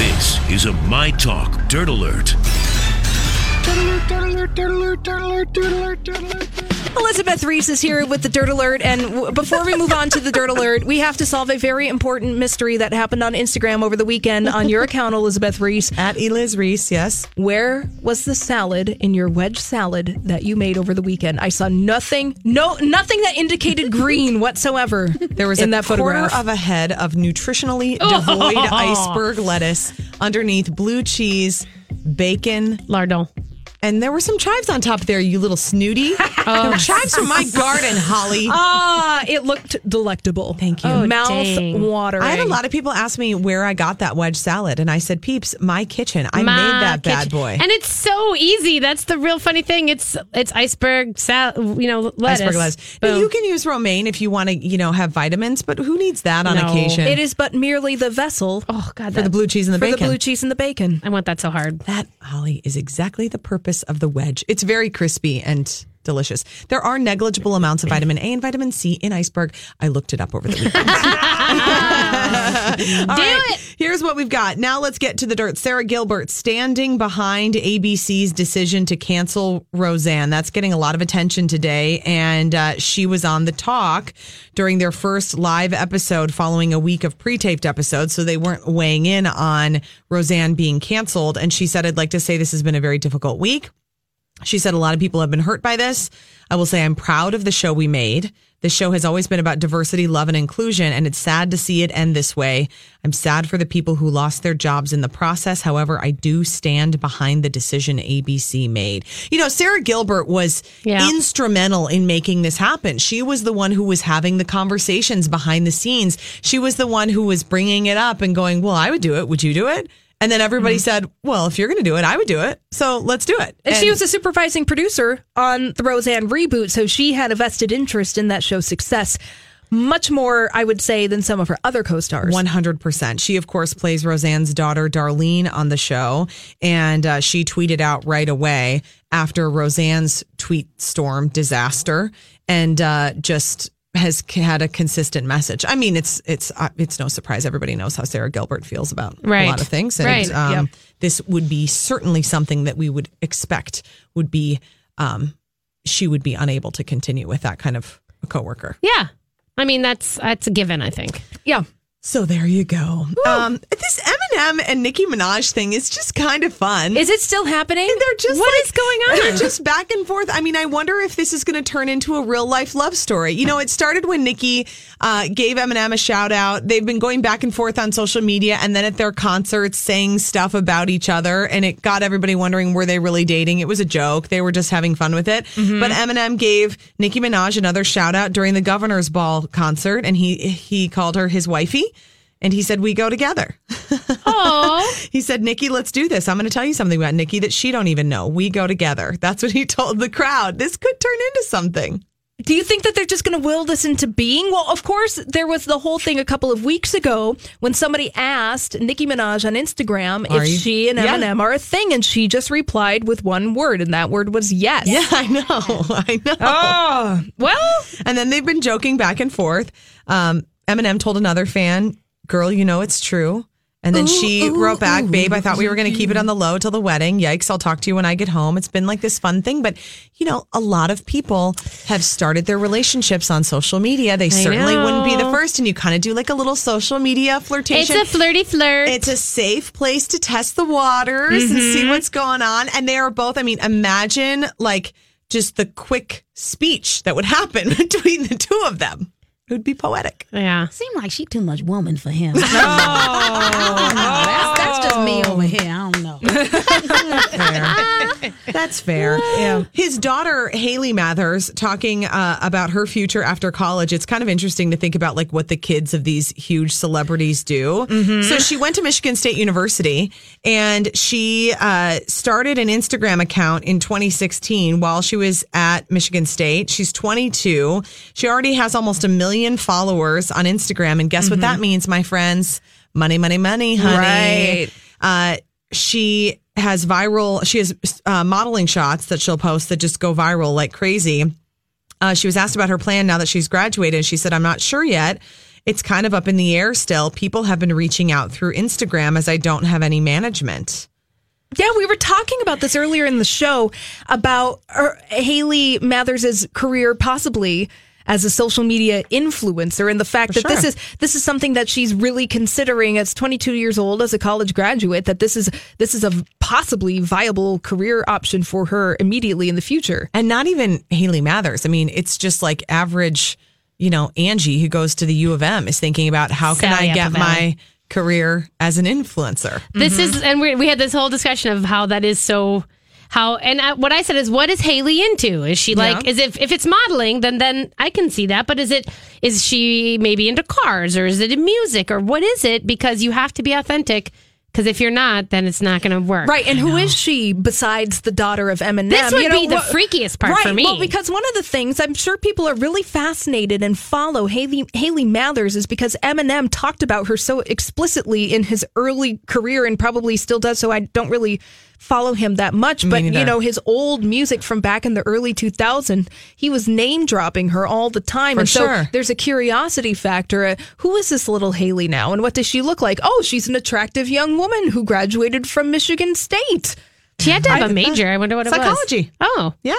This is a My Talk Dirt Alert. Elizabeth Reis is here with the Dirt Alert. And w- before we move on to the Dirt Alert, we have to solve a very important mystery that happened on Instagram over the weekend on your account, Elizabeth Reis. At Eliz Reis, yes. Where was the salad in your wedge salad that you made over the weekend? I saw nothing, no, nothing that indicated green whatsoever. There was in a that quarter photograph. of a head of nutritionally devoid iceberg lettuce underneath blue cheese, bacon, Lardon. And there were some chives on top there, you little snooty. There were chives from my garden, Holly. Ah, it looked delectable. Thank you. Oh, Mouth dang. watering. I had a lot of people ask me where I got that wedge salad, and I said, "Peeps, my kitchen. I My made that bad boy." and it's so easy. That's the real funny thing. It's it's iceberg salad. you know, lettuce. Iceberg lettuce. Now, you can use romaine if you want to, you know, have vitamins, but who needs that on No. occasion? It is but merely the vessel oh god, for that, the blue cheese and the for bacon. the blue cheese and the bacon. I want that so hard. That, Holly, is exactly the purpose of the wedge. It's very crispy and delicious. There are negligible amounts of vitamin A and vitamin C in iceberg. I looked it up over the weekend. Do right, it. Here's what we've got. Now let's get to the dirt. Sara Gilbert standing behind ABC's decision to cancel Roseanne. That's getting a lot of attention today. And uh, she was on the talk during their first live episode following a week of pre taped episodes. So they weren't weighing in on Roseanne being canceled. And she said, I'd like to say this has been a very difficult week. She said a lot of people have been hurt by this. I will say I'm proud of the show we made. The show has always been about diversity, love, and inclusion, and it's sad to see it end this way. I'm sad for the people who lost their jobs in the process. However, I do stand behind the decision ABC made. You know, Sara Gilbert was Yeah. instrumental in making this happen. She was the one who was having the conversations behind the scenes. She was the one who was bringing it up and going, Well, I would do it. Would you do it? And then everybody said, Well, if you're going to do it, I would do it. So let's do it. And, she was a supervising producer on the Roseanne reboot, so she had a vested interest in that show's success. Much more, I would say, than some of her other co-stars. 100%. She, of course, plays Roseanne's daughter, Darlene, on the show. And uh, she tweeted out right away after Roseanne's tweet storm disaster and uh, just has had a consistent message. I mean, it's it's uh, it's no surprise. Everybody knows how Sara Gilbert feels about a lot of things. And Right. um, Yep. this would be certainly something that we would expect would be um, she would be unable to continue with that kind of a coworker. Yeah, I mean that's that's a given. I think. Yeah. So there you go. Um, this Eminem and Nicki Minaj thing is just kind of fun. Is it still happening? they're just What like- is going on? They're just back and forth. I mean, I wonder if this is going to turn into a real life love story. You know, it started when Nicki uh, gave Eminem a shout out. They've been going back and forth on social media, and then at their concerts, saying stuff about each other, and it got everybody wondering were they really dating? It was a joke. They were just having fun with it. Mm-hmm. But Eminem gave Nicki Minaj another shout out during the Governor's Ball concert, and he he called her his wifey. And he said, "We go together." Oh, He said, Nicki, let's do this. I'm going to tell you something about Nicki that she don't even know. We go together. That's what he told the crowd. This could turn into something. Do you think that they're just going to will this into being? Well, of course, there was the whole thing a couple of weeks ago when somebody asked Nicki Minaj on Instagram Are if you- she and Yeah. Eminem are a thing, and she just replied with one word, and that word was yes. Yeah, I know. I know. Oh, well, And then they've been joking back and forth. Um, Eminem told another fan, Girl, you know it's true. And then she wrote back, Babe, I thought we were going to keep it on the low till the wedding. Yikes, I'll talk to you when I get home. It's been like this fun thing. But, you know, a lot of people have started their relationships on social media. They certainly wouldn't be the first. And you kind of do like a little social media flirtation. It's a flirty flirt. It's a safe place to test the waters and see mm-hmm. what's going on. And they are both, I mean, imagine like just the quick speech that would happen between the two of them. It would be poetic. yeah. Seem like she too much woman for him. I don't know. That's, that's just me over here. I don't know. fair. That's fair. Yeah. His daughter Hailie Mathers talking uh, about her future after college. It's kind of interesting to think about like what the kids of these huge celebrities do. So she went to Michigan State University and she uh, started an Instagram account in 2016 while she was at Michigan State. She's 22. She already has almost a million followers on Instagram, and guess what that means, my friends? Money, money, money, honey. Right. Uh, she has viral she has uh, modeling shots that she'll post that just go viral like crazy. Uh, she was asked about her plan now that she's graduated. She said i'm not sure yet. It's kind of up in the air still. People have been reaching out through instagram as i don't have any management. Yeah, we were talking about this earlier in the show about Hailie Mathers' career possibly as a social media influencer and the fact For that this is this is something that she's really considering as 22 years old as a college graduate that this is this is a possibly viable career option for her immediately in the future. and not even hailie mathers i mean it's just like average you know angie who goes to the u of m is thinking about how can Sally i get my career as an influencer This is, and we, we had this whole discussion of how that is so. How and I, what I said is, what is Hailie into? Is she like, Yeah. is if if it's modeling, then then I can see that. But is it is she maybe into cars or is it in music or what is it? Because you have to be authentic. Because if you're not, then it's not going to work. Right, and who is she besides the daughter of Eminem? This would be the freakiest part right, for me. Well, because one of the things I'm sure people are really fascinated and follow Hailie Hailie Mathers is because Eminem talked about her so explicitly in his early career and probably still does. So I don't really follow him that much, but you know his old music from back in the early 2000s, he was name dropping her all the time, For and so sure. there's a curiosity factor. Uh, who is this little Hailie now, and what does she look like? Oh, she's an attractive young woman who graduated from Michigan State. she had to have a major. I wonder what it was. Psychology. Oh, Yeah.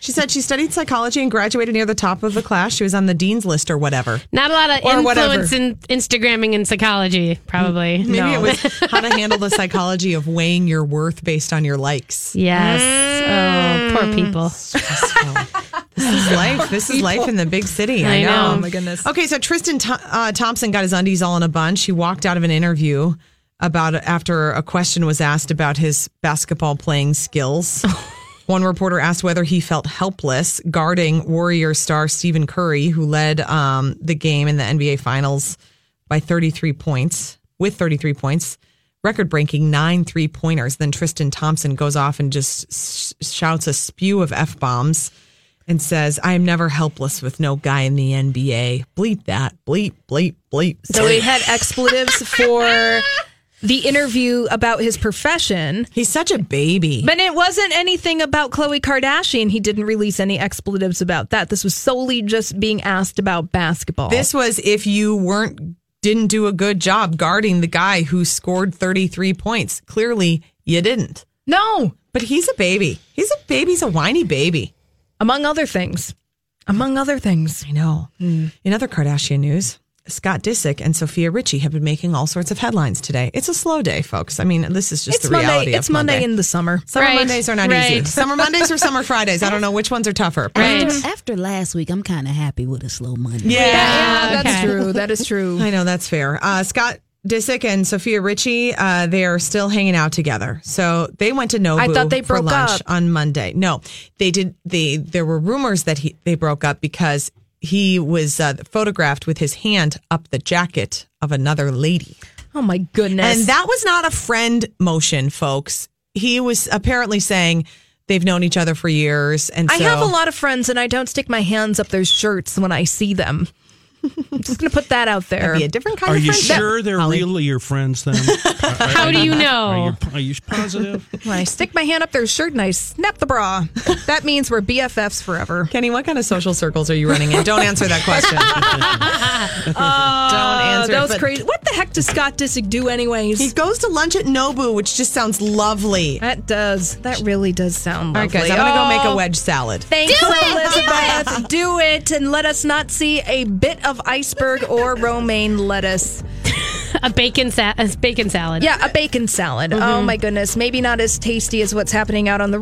She said she studied psychology and graduated near the top of the class. She was on the dean's list or whatever. not a lot of Or whatever. influence in Instagramming and psychology, probably. Maybe no. it was how to handle the psychology of weighing your worth based on your likes. Yes. Oh, poor people. This is life. This is life in the big city. I, I know. know. Oh, my goodness. Okay, so Tristan Th- uh, Thompson got his undies all in a bunch. He walked out of an interview about after a question was asked about his basketball playing skills. One reporter asked whether he felt helpless guarding Warrior star Stephen Curry, who led um, the game in the NBA Finals by 33 points, with 33 points, record breaking nine three pointers. Then Tristan Thompson goes off and just s- shouts a spew of F bombs and says, I am never helpless with no guy in the NBA. Bleep that. Bleep, bleep, bleep. So he had expletives for the interview about his profession. He's such a baby. But it wasn't anything about Khloe Kardashian. He didn't release any expletives about that. This was solely just being asked about basketball. This was if you weren't didn't do a good job guarding the guy who scored 33 points. Clearly, you didn't. no, But he's a baby. He's a baby. He's a whiny baby. among other things. Among other things. I know. Hmm. In other Kardashian news, Scott Disick and Sofia Richie have been making all sorts of headlines today. It's a slow day, folks. I mean, this is just It's the reality Monday. of It's Monday, Monday in the summer. Summer Right, Mondays are not easy. Summer Mondays or summer Fridays. I don't know which ones are tougher. Right. After, after last week, I'm kind of happy with a slow Monday. Yeah. that's okay. true. That is true. I know that's fair. Uh, Scott Disick and Sofia Richie, uh, they are still hanging out together. So they went to Nobu I thought they for broke lunch up. on Monday. No, they did. They there were rumors that he they broke up because he was uh, photographed with his hand up the jacket of another lady, Oh my goodness. and that was not a friend motion, folks. He was apparently saying they've known each other for years, and I so, have a lot of friends, and I don't stick my hands up their shirts when I see them. Just going to put that out there. That'd be a different kind Are of you friendship. sure they're Holly. really your friends then? How do you Are know? you, are you positive? When I stick my hand up their shirt and I snap the bra, that means we're BFFs forever. Kenny, what kind of social circles are you running in? Don't answer that question. Uh, Don't answer. it, that was but crazy. What the heck does Scott Disick do, anyways? He goes to lunch at Nobu, which just sounds lovely. that does. That really does sound All lovely. right, guys, I'm going to go make a Oh, wedge salad. Thanks, Elizabeth. Do it and let us not see a bit of iceberg or romaine lettuce. a bacon sa- a bacon salad. Yeah, a bacon salad. Oh mm-hmm. my goodness. Maybe not as tasty as what's happening out on the